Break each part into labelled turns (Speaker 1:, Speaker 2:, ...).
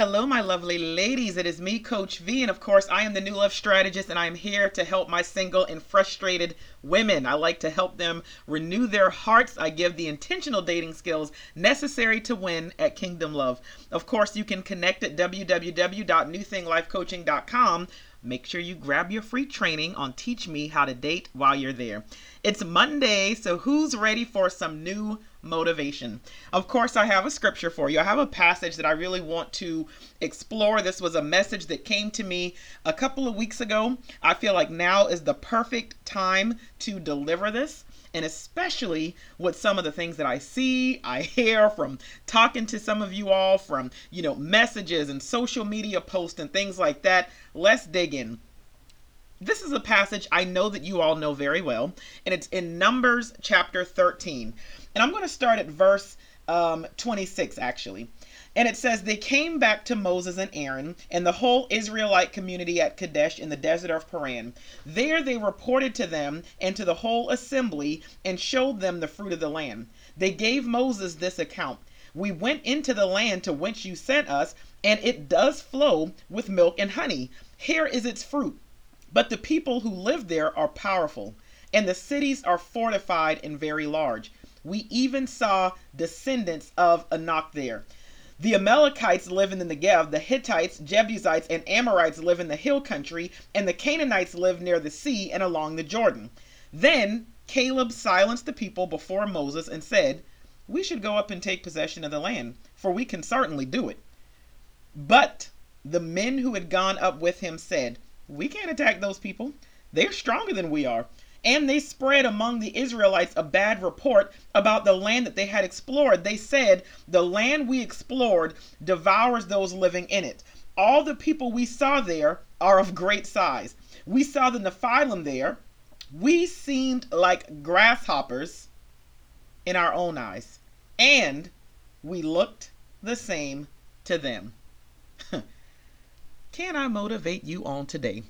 Speaker 1: Hello, my lovely ladies. It is me, Coach V, and of course, I am the New Love Strategist, and I am here to help my single and frustrated women. I like to help them renew their hearts. I give the intentional dating skills necessary to win at Kingdom Love. Of course, you can connect at www.newthinglifecoaching.com make sure you grab your free training on Teach Me How to Date while you're there. It's Monday, so who's ready for some new motivation? Of course, I have a scripture for you. I have a passage that I really want to explore. This was a message that came to me a couple of weeks ago. I feel like now is the perfect time to deliver this and especially with some of the things that I see, I hear from talking to some of you all, from, you know, messages and social media posts and things like that. Let's dig in. This is a passage I know that you all know very well, and it's in Numbers chapter 13. And I'm going to start at verse um, 26 actually. And it says, They came back to Moses and Aaron and the whole Israelite community at Kadesh in the desert of Paran. There they reported to them and to the whole assembly and showed them the fruit of the land. They gave Moses this account We went into the land to which you sent us, and it does flow with milk and honey. Here is its fruit. But the people who live there are powerful, and the cities are fortified and very large. We even saw descendants of Anak there. The Amalekites live in the Negev, the Hittites, Jebusites, and Amorites live in the hill country, and the Canaanites live near the sea and along the Jordan. Then Caleb silenced the people before Moses and said, We should go up and take possession of the land, for we can certainly do it. But the men who had gone up with him said, We can't attack those people. They're stronger than we are. And they spread among the Israelites a bad report about the land that they had explored. They said, The land we explored devours those living in it. All the people we saw there are of great size. We saw the Nephilim there. We seemed like grasshoppers in our own eyes, and we looked the same to them. Can I motivate you on today?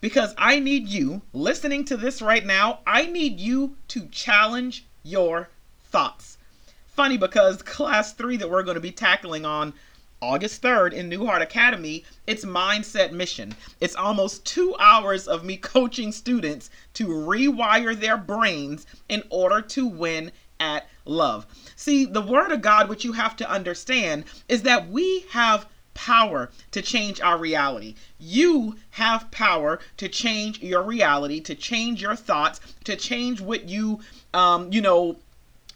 Speaker 1: because I need you listening to this right now. I need you to challenge your thoughts. Funny because class three that we're going to be tackling on August 3rd in New Heart Academy, it's Mindset Mission. It's almost two hours of me coaching students to rewire their brains in order to win at love. See, the Word of God, which you have to understand, is that we have power to change our reality. You have power to change your reality, to change your thoughts, to change what you, um, you know,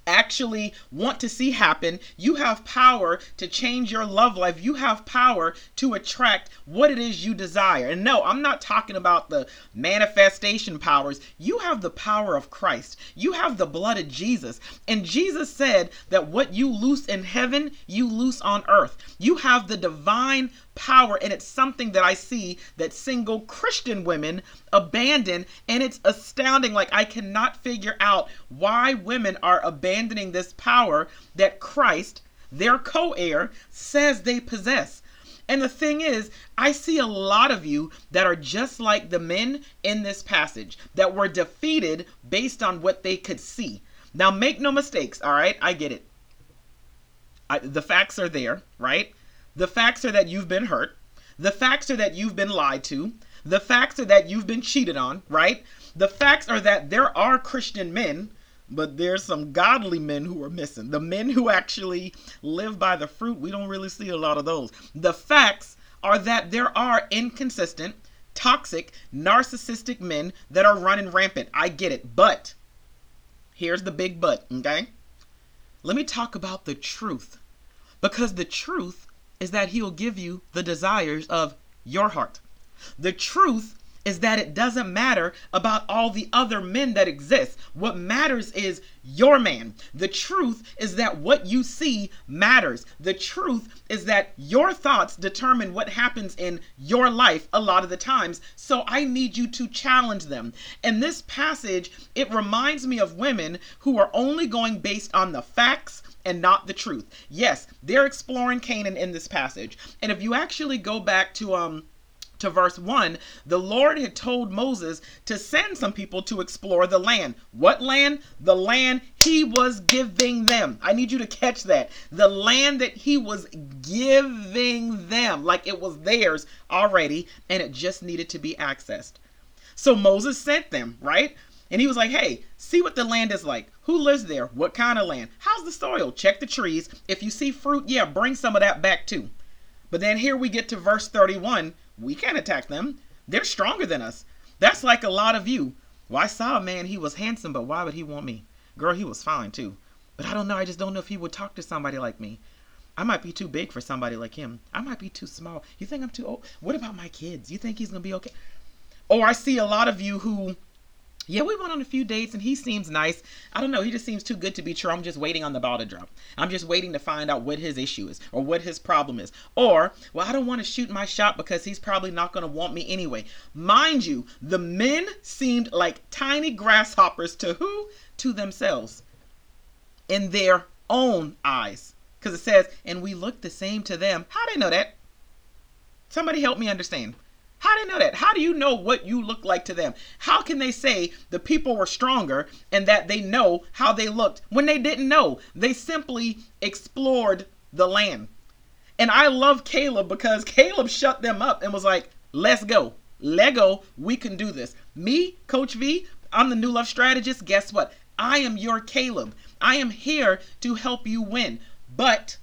Speaker 1: actually want to see happen. You have power to change your love life. You have power to attract what it is you desire. And no, I'm not talking about the manifestation powers. You have the power of Christ, you have the blood of Jesus. And Jesus said that what you loose in heaven, you loose on earth. You have the divine power, and it's something that I see that single Christian women abandon, and it's astounding. Like, I cannot figure out why women are abandoning this power that Christ, their co heir, says they possess. And the thing is, I see a lot of you that are just like the men in this passage that were defeated based on what they could see. Now, make no mistakes, all right? I get it. I, the facts are there, right? The facts are that you've been hurt. The facts are that you've been lied to. The facts are that you've been cheated on, right? The facts are that there are Christian men, but there's some godly men who are missing. The men who actually live by the fruit, we don't really see a lot of those. The facts are that there are inconsistent, toxic, narcissistic men that are running rampant. I get it. But here's the big but, okay? Let me talk about the truth. Because the truth is that He'll give you the desires of your heart. The truth is that it doesn't matter about all the other men that exist. What matters is your man. The truth is that what you see matters. The truth is that your thoughts determine what happens in your life a lot of the times. So I need you to challenge them. And this passage, it reminds me of women who are only going based on the facts and not the truth. Yes, they're exploring Canaan in this passage. And if you actually go back to um to verse 1, the Lord had told Moses to send some people to explore the land. What land? The land he was giving them. I need you to catch that. The land that he was giving them, like it was theirs already, and it just needed to be accessed. So Moses sent them, right? And he was like, hey, see what the land is like. Who lives there? What kind of land? How's the soil? Check the trees. If you see fruit, yeah, bring some of that back too. But then here we get to verse 31. We can't attack them. They're stronger than us. That's like a lot of you. Well, I saw a man, he was handsome, but why would he want me? Girl, he was fine too. But I don't know, I just don't know if he would talk to somebody like me. I might be too big for somebody like him. I might be too small. You think I'm too old? What about my kids? You think he's gonna be okay? Or I see a lot of you who yeah, we went on a few dates and he seems nice. I don't know, he just seems too good to be true. I'm just waiting on the ball to drop. I'm just waiting to find out what his issue is or what his problem is. Or, well, I don't want to shoot my shot because he's probably not going to want me anyway. Mind you, the men seemed like tiny grasshoppers to who? To themselves. In their own eyes. Because it says, and we look the same to them. How do they know that? Somebody help me understand. How do they know that? How do you know what you look like to them? How can they say the people were stronger and that they know how they looked when they didn't know? They simply explored the land. And I love Caleb because Caleb shut them up and was like, let's go. Lego, we can do this. Me, Coach V, I'm the new love strategist. Guess what? I am your Caleb. I am here to help you win. But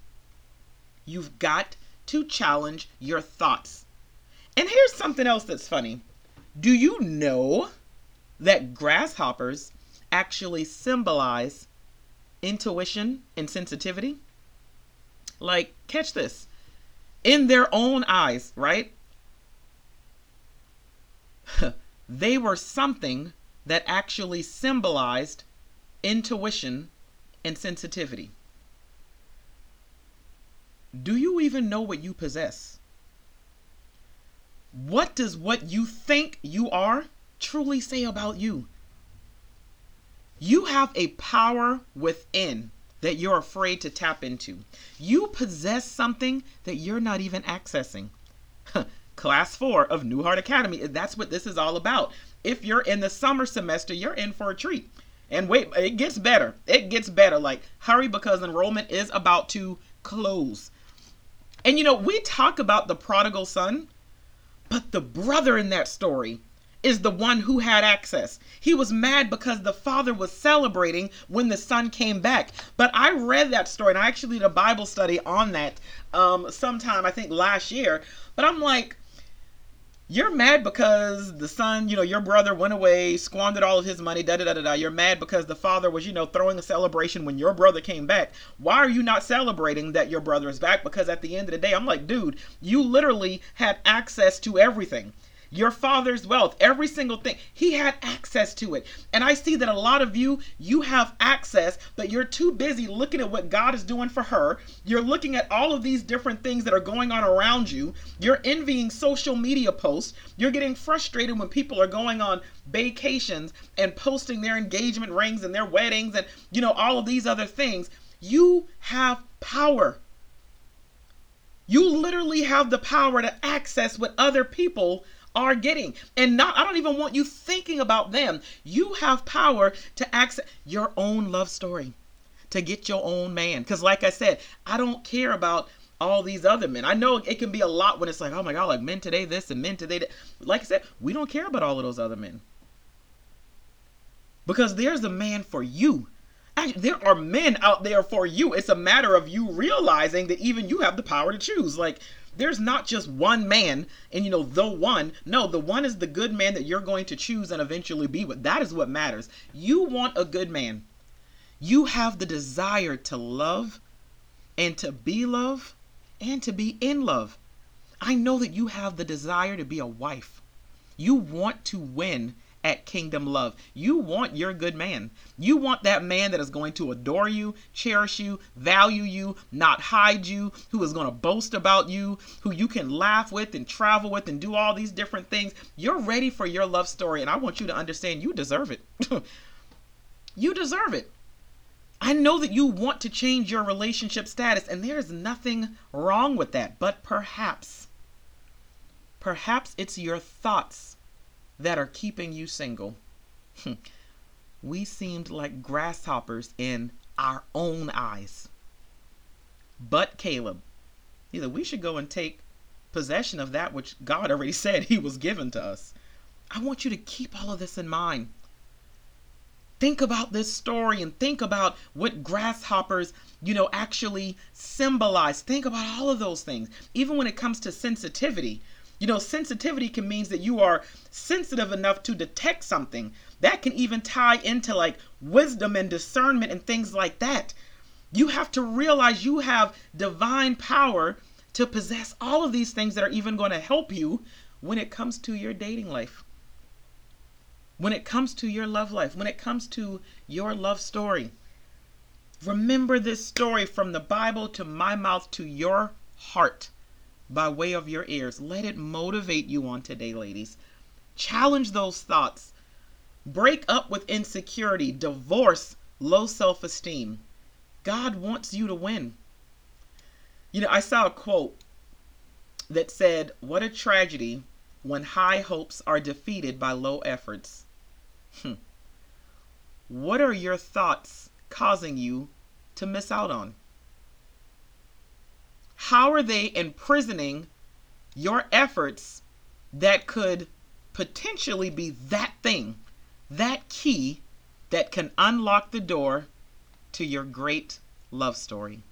Speaker 1: you've got to challenge your thoughts. And here's something else that's funny. Do you know that grasshoppers actually symbolize intuition and sensitivity? Like, catch this. In their own eyes, right? they were something that actually symbolized intuition and sensitivity. Do you even know what you possess? What does what you think you are truly say about you? You have a power within that you're afraid to tap into. You possess something that you're not even accessing. Class 4 of New Heart Academy, that's what this is all about. If you're in the summer semester, you're in for a treat. And wait, it gets better. It gets better. Like, hurry because enrollment is about to close. And you know, we talk about the prodigal son but the brother in that story is the one who had access. He was mad because the father was celebrating when the son came back. But I read that story and I actually did a Bible study on that um, sometime, I think last year. But I'm like, you're mad because the son, you know, your brother went away, squandered all of his money, da da da da da. You're mad because the father was, you know, throwing a celebration when your brother came back. Why are you not celebrating that your brother is back? Because at the end of the day, I'm like, dude, you literally had access to everything your father's wealth, every single thing. He had access to it. And I see that a lot of you, you have access, but you're too busy looking at what God is doing for her. You're looking at all of these different things that are going on around you. You're envying social media posts. You're getting frustrated when people are going on vacations and posting their engagement rings and their weddings and, you know, all of these other things. You have power. You literally have the power to access what other people are getting. And not I don't even want you thinking about them. You have power to access your own love story, to get your own man. Cuz like I said, I don't care about all these other men. I know it can be a lot when it's like, oh my God, like men today this and men today that. Like I said, we don't care about all of those other men. Because there's a man for you. Actually, there are men out there for you. It's a matter of you realizing that even you have the power to choose. Like, there's not just one man and you know the one. No the one is the good man that you're going to choose and eventually be with. That is what matters. You want a good man. You have the desire to love and to be loved and to be in love. I know that you have the desire to be a wife. You want to win at Kingdom Love. You want your good man. You want that man that is going to adore you, cherish you, value you, not hide you, who is going to boast about you, who you can laugh with and travel with and do all these different things. You're ready for your love story, and I want you to understand you deserve it. you deserve it. I know that you want to change your relationship status, and there is nothing wrong with that, but perhaps Perhaps it's your thoughts that are keeping you single. Hmm. we seemed like grasshoppers in our own eyes. But Caleb, either we should go and take possession of that which God already said He was given to us. I want you to keep all of this in mind. Think about this story and think about what grasshoppers, you know, actually symbolize. Think about all of those things. Even when it comes to sensitivity, you know, sensitivity can means that you are sensitive enough to detect something. That can even tie into like wisdom and discernment and things like that. You have to realize you have divine power to possess all of these things that are even going to help you when it comes to your dating life when it comes to your love life, when it comes to your love story. Remember this story from the Bible to my mouth to your heart by way of your ears. Let it motivate you on today, ladies. Challenge those thoughts. Break up with insecurity, divorce low self esteem. God wants you to win. You know, I saw a quote that said, What a tragedy when high hopes are defeated by low efforts. Hmm. What are your thoughts causing you to miss out on? How are they imprisoning your efforts that could potentially be that thing, that key that can unlock the door to your great love story?